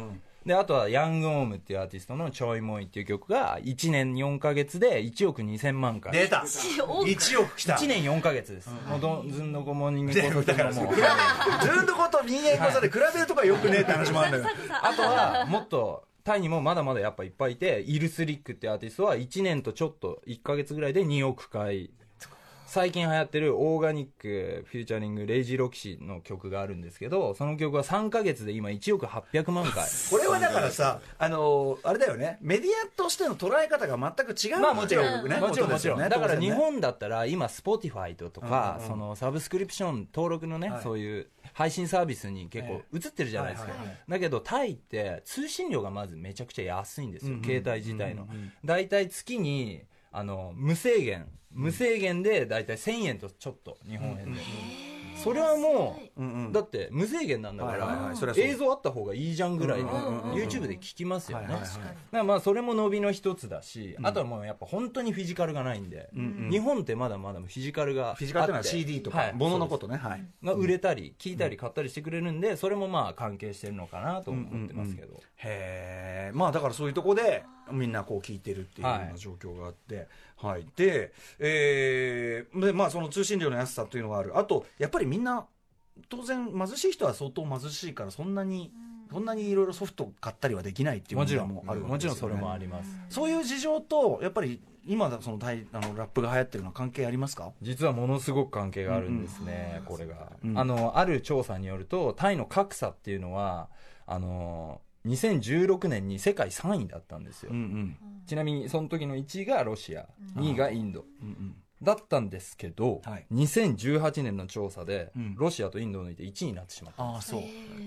であとはヤングオームっていうアーティストの「ちょいもい」っていう曲が1年4ヶ月で1億2000万回。出た。億。1億きた。1年4ヶ月です、もうどずんどこも人間で交差だから点ももうずんどこと人間交差で比べるとかよくねえって話もあるんだよあとはもっとタイにもまだまだやっぱいっぱいいてイルスリックってアーティストは1年とちょっと1ヶ月ぐらいで2億回最近流行ってる OG-ANIC フューチャリング LazyLoxy の曲があるんですけどその曲は3ヶ月で今1億800万回。これはだからさあのーあれだよね。メディアとしての捉え方が全く違うまあもちろん、ね。もちろんもちろん、だから日本だったら今 Spotify とか、そのサブスクリプション登録のね、はい。そういう配信サービスに結構映ってるじゃないですか、だけどタイって通信料がまずめちゃくちゃ安いんですよ、携帯自体の、大体月にあの無制限。無制限で大体1000円とちょっと日本円で、それはもう、うんうん。だって無制限なんだから、はいはいはい。そりゃそう。映像あった方がいいじゃんぐらいの、うんうんうんうん。YouTube で聞きますよね、はいはいはいまあそれも伸びの一つだし、あとはもうやっぱ本当にフィジカルがないんで、日本ってまだまだフィジカルがフィジカルってのは CD とか、もののことね。はい。が売れたり聞いたり買ったりしてくれるんで、それもまあ関係してるのかなと思ってますけど、へえまあだからそういうとこでみんなこう聞いてるっていうような状況があって、はい。で,、えーでまあ、その通信料の安さというのがある。あとやっぱりみんな当然貧しい人は相当貧しいからそんなに、そんなにいろいろソフト買ったりはできないっていうもちろんもあるわもちろんそれもあります、そういう事情とやっぱり今だその大あのラップが流行ってるのは関係ありますか？実はものすごく関係があるんですね、これが、うん。あのある調査によるとタイの格差っていうのはあの2016年に世界3位だったんですよ、うんうん。ちなみにその時の1位がロシア、2位がインド。うんうんだったんですけど、はい。2018年の調査で、うん。ロシアとインドを抜いて1位になってしまったああそう。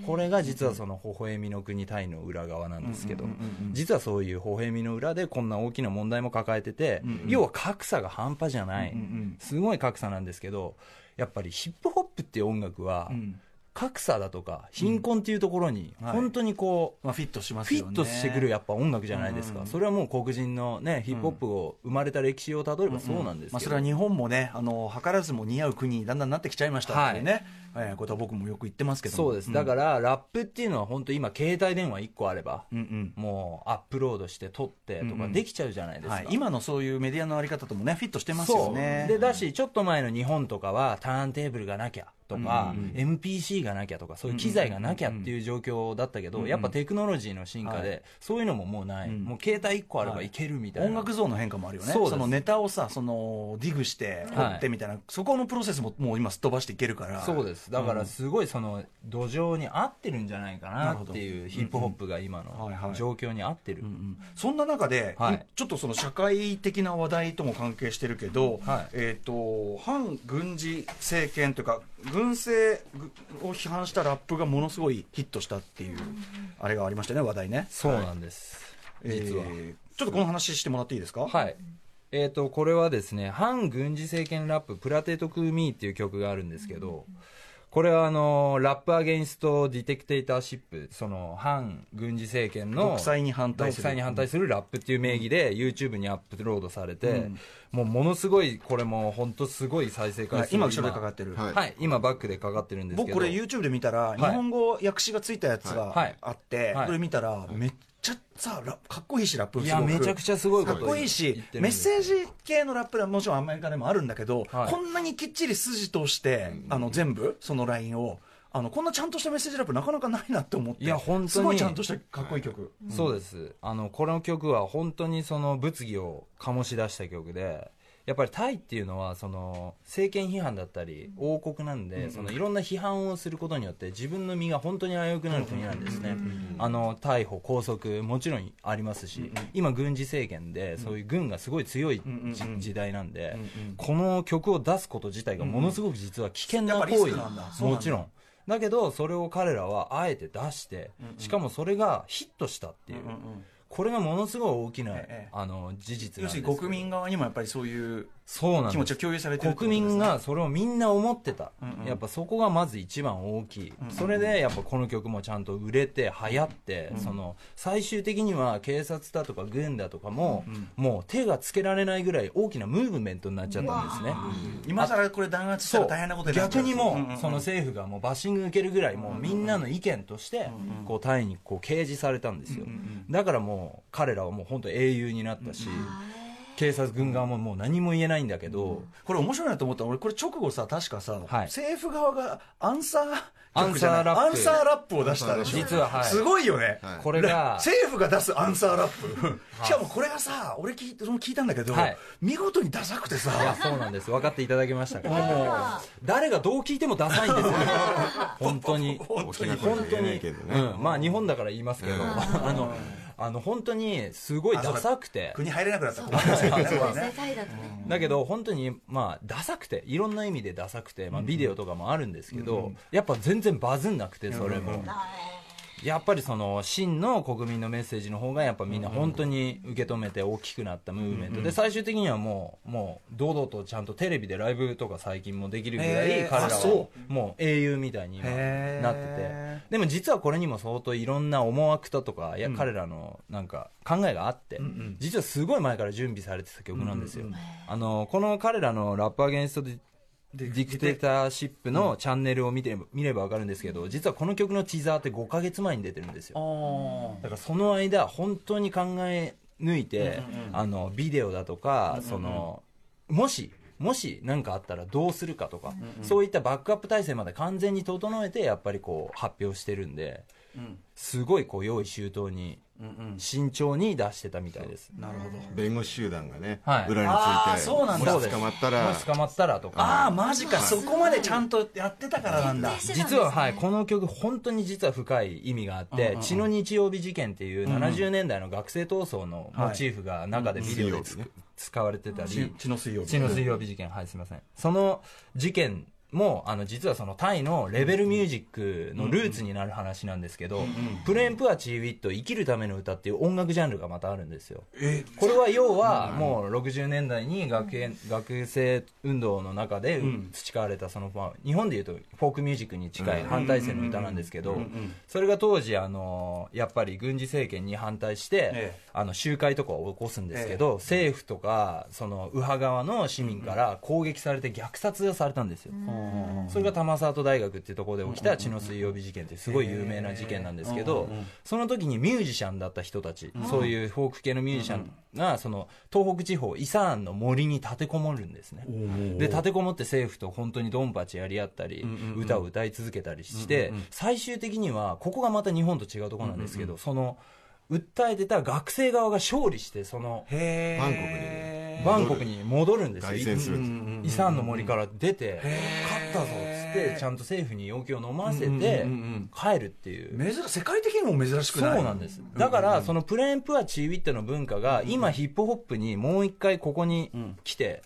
これが実はその微笑みの国タイの裏側なんですけど、実はそういう微笑みの裏でこんな大きな問題も抱えてて、うんうん要は格差が半端じゃない、うんうん。すごい格差なんですけどやっぱりヒップホップっていう音楽は、うん格差だとか貧困っていうところにはい。本当にこう、まあ、フィットしますフよね。ィットしてくるやっぱ音楽じゃないですか、うん。それはもう黒人のねヒップホップを生まれた歴史をたどればそうなんですけど、まあ、それは日本もねあの図らずも似合う国にだんだんなってきちゃいましたっていうね、えーことは僕もよく言ってますけども。そうです、だからラップっていうのは本当今携帯電話1個あれば、もうアップロードして撮ってとかできちゃうじゃないですか、はい、今のそういうメディアのあり方ともねフィットしてますよね。でだしちょっと前の日本とかはターンテーブルがなきゃとか、うん MPC がなきゃとかそういう機材がなきゃっていう状況だったけど、うんやっぱテクノロジーの進化で、はい。そういうのももうない、うん。もう携帯1個あればいけるみたいな、音楽像の変化もあるよね。そのネタをさそのディグして掘ってみたいな、そこのプロセスももう今すっ飛ばしていけるから。そうです。だからすごいその土壌に合ってるんじゃないかなっていうヒップホップが今の状況に合ってる、そんな中で、はい。ちょっとその社会的な話題とも関係してるけど、はい。えっ、と反軍事政権というか軍政を批判したラップがものすごいヒットしたっていう、あれがありましたね話題ね。そうなんです、実は、えーちょっとこの話してもらっていいですか？はい。えー、とこれはですね反軍事政権ラップ「プラテト・クーミー」っていう曲があるんですけど、これはあのラップ・アゲインスト・ディテクテーターシップその反軍事政権の独裁に反対する。独裁に反対するラップっていう名義で YouTube にアップロードされて、うん。もうものすごいこれも本当すごい再生回数。はい今後ろでかかってる、はいはい今バックでかかってるんですけど。僕これ YouTube で見たら、日本語訳詞がついたやつはい。があって、はい。これ見たらめっちゃさラかっこいいしラップいやめちゃくちゃすごいかっこいいしメッセージ系のラップはもちろんアメリカでもあるんだけど、はい。こんなにきっちり筋通して、あの全部そのラインをあのこんなちゃんとしたメッセージラップなかなかないなって思っていや本当に。すごいちゃんとしたかっこいい曲、そうです。あのこの曲は本当にその物議を醸し出した曲でやっぱりタイっていうのはその政権批判だったり王国なんで、そのいろんな批判をすることによって自分の身が本当に危うくなる国なんですね、あの逮捕拘束もちろんありますし、今軍事政権でそういう軍がすごい強いじ時代なんで、この曲を出すこと自体がものすごく実は危険な行為。もちろん。だけどそれを彼らはあえて出して、しかもそれがヒットしたっていう、これがものすごい大きな、ええ。あの事実なんです要するに国民側にもやっぱりそういうそうなんです。気持ちを共有されてるってこと国民がそれをみんな思ってた、うんうん。やっぱそこがまず一番大きい、それでやっぱこの曲もちゃんと売れて流行って、その最終的には警察だとか軍だとかも、もう手がつけられないぐらい大きなムーブメントになっちゃったんですね、今更これ弾圧したら大変なことになっちゃう逆にもんんんその政府がもうバッシング受けるぐらいもうみんなの意見としてこうタイにこう掲示されたんですよ。だからもう彼らはもう本当英雄になったし警察軍側ももう何も言えないんだけどこれ面白いなと思ったの俺これ直後さ確かさ、はい。政府側がアンサーアンサーラップ。アンサーラップを出したでしょ。実ははい。すごいよね、はい。これが政府が出すアンサーラップ。しかもこれがさ俺聞いその聞いたんだけど、はい。見事にダサくてさ。いやそうなんです。分かっていただけましたか誰がどう聞いてもダサいんですよ。本当に。本当に。大きな声で言えないけどね。うん、まあ日本だから言いますけど、あのあの本当にすごいダサくて。国入れなくなった。らね。だけど本当にまあダサくて。いろんな意味でダサくて、まあ、ビデオとかもあるんですけど、やっぱ全然バズんなくてそれも、やっぱりその真の国民のメッセージの方がやっぱみんな本当に受け止めて大きくなったムーブメント。で最終的にはもうもう堂々とちゃんとテレビでライブとか最近もできるぐらい彼らはもう英雄みたいになってて。でも実はこれにも相当いろんな思惑とかいや彼らのなんか考えがあって実はすごい前から準備されてた曲なんですよ。あのこの彼らのラップアゲンストでディクテーターシップのチャンネルを見て見れば分かるんですけど実はこの曲のティザーって5ヶ月前に出てるんですよ。だからその間本当に考え抜いて、あのビデオだとか、そのもしもし何かあったらどうするかとか、そういったバックアップ体制まで完全に整えてやっぱりこう発表してるんで、すごいこう用意周到に、慎重に出してたみたいです。なるほど。弁護士集団がね、はい。裏についてそうなんだ。もし捕まったら。もし捕まったらとか。ああマジか。そこまでちゃんとやってたからなんだ。徹底してたんです実は、はい、この曲本当に実は深い意味があって「血の日曜日事件」っていう70年代の学生闘争のモチーフが中でビデオでつ水曜日ね使われてたり。血血の水曜日。血の水曜日事件。はいすみません。その事件もあの実はそのタイのレベルミュージックのルーツになる話なんですけど「プレーンプアチーウィット生きるための歌」っていう音楽ジャンルがまたあるんですよ。えこれは要はもう60年代に学園学生運動の中で培われたその、まあ、日本でいうとフォークミュージックに近い反対性の歌なんですけどそれが当時あのやっぱり軍事政権に反対してええ。あの集会とかを起こすんですけど政府とかその右派側の市民から攻撃されて虐殺されたんですよそれが玉沢大学っていうところで起きた血の水曜日事件ってすごい有名な事件なんですけどその時にミュージシャンだった人たちそういうフォーク系のミュージシャンがその東北地方イサーンの森に立てこもるんですね。で立てこもって政府と本当にドンパチやり合ったり歌を歌い続けたりして最終的にはここがまた日本と違うところなんですけどその訴えてた学生側が勝利してそのへバンコクにバンコクに戻るんですよ。凱旋する。イサンの森から出て勝ったぞっつってちゃんと政府に要求を飲ませて帰るっていう。珍世界的にも珍しくない。そうなんです。だからそのプレーンプアチーウィットの文化が今ヒップホップにもう一回ここに来て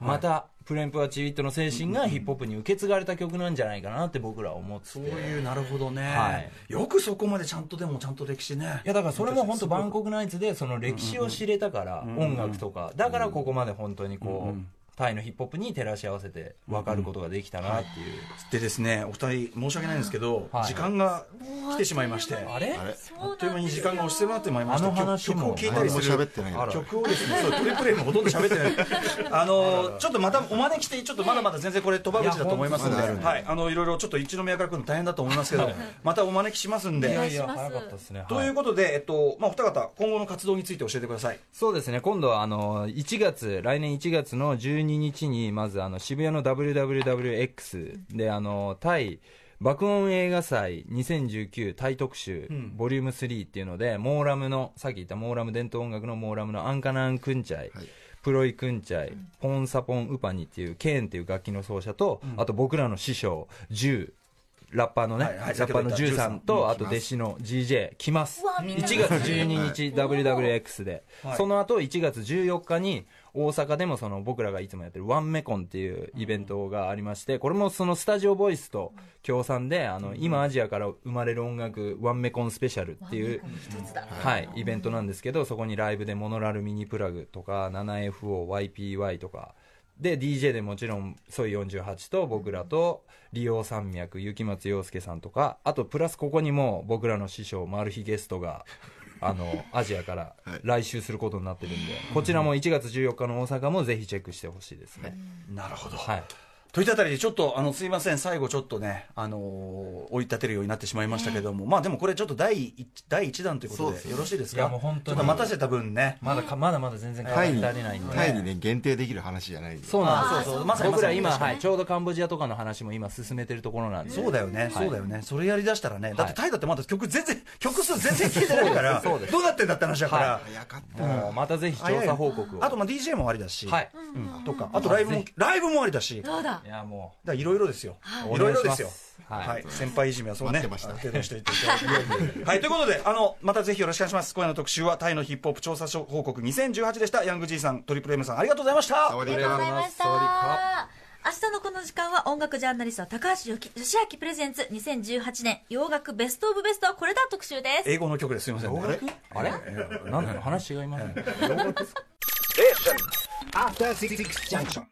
またプレーンプアチートの精神がヒップホップに受け継がれた曲なんじゃないかなって僕らは思ってて。そういうなるほどね、はい。よくそこまでちゃんとでもちゃんと歴史ね。いやだからそれも本当バンコクナイツでその歴史を知れたから音楽とか。だからここまで本当にこうタイのヒップホップに照らし合わせて分かることができたなっていう。でですねお二人申し訳ないんですけど、はい。時間が来てしまいまして。あれ？あれ？あっという間に時間が押してまってまいりました。あの話も。曲曲を聴いたりする喋ってないの曲をですね そうトリプレイもほとんど喋ってない。あのちょっとまたお招きしてちょっとまだまだ全然これ飛ば口だと思いますので。はい。あのいろいろちょっと一宮から来るの大変だと思いますけどまたお招きしますんで。いやいや早かったですね。ということで、えっとまあ、お二方今後の活動について教えてください。そうですね。今度はあの1月来年1月の12日にまずあの渋谷の WWWX であのタイ爆音映画祭2019タイ特集、ボリューム3っていうのでモーラムのさっき言ったモーラム伝統音楽のモーラムのアンカナン・クンチャイ、はい。プロイ・クンチャイ、ポン・サポン・ウパニっていうケーンっていう楽器の奏者と、あと僕らの師匠ジューラッパーのね、はいはい。ラッパーのジューさんと、うんあと弟子の GJ 来ます。うわみんな1月12日 WWX で、はい。その後1月14日に大阪でもその僕らがいつもやってるワンメコンっていうイベントがありましてこれもそのスタジオボイスと協賛であの今アジアから生まれる音楽ワンメコンスペシャルっていうはい、イベントなんですけどそこにライブでモノラルミニプラグとか 7FOYPY とかで DJ でもちろんソイ48と僕らと利用山脈雪松陽介さんとかあとプラスここにも僕らの師匠マル秘ゲストがあの アジアからはい。来週することになってるんで、こちらも1月14日の大阪もぜひチェックしてほしいですね、なるほど、はいといったあたりでちょっとあのすいません。最後ちょっとねあのー追い立てるようになってしまいましたけども、まあでもこれちょっと第一第一弾ということでよろしいですか？いやもう本当に。ちょっと待たせた分ね。まだかまだまだ全然タイに足りないんで。タイにね限定できる話じゃない。んでそうなんです。そうそう。まさに僕ら今、はい、ちょうどカンボジアとかの話も今進めてるところなんで。そうだよね、はい。そうだよね。それやりだしたらね。だってタイだってまだ曲全然曲数全然聞いてないから。そうです。どうなってんだって話だから、は早かった。もうまたぜひ調査報告を。あとまあ DJ もありだし、はい。うん。とか。あとライブもライブもありだしだかそう。だいろいろですよ。い。いろいろですよ。はい。はい、先輩いじめはそうね、待ってました。ある程度にしていただいて。はい、ということで、あの、またぜひよろしくお願いします。今夜の特集は、タイのヒップホップ調査報告2018でした。ヤング G さん、トリプル M さん、ありがとうございました。ありがとうございました。明日のこの時間は音楽ジャーナリスト高橋よき義明プレゼンツ2018年洋楽ベストオブベストはこれだ特集です。英語の曲です。すいませんね。あれ？なんだろう話違いますね After Six Junction.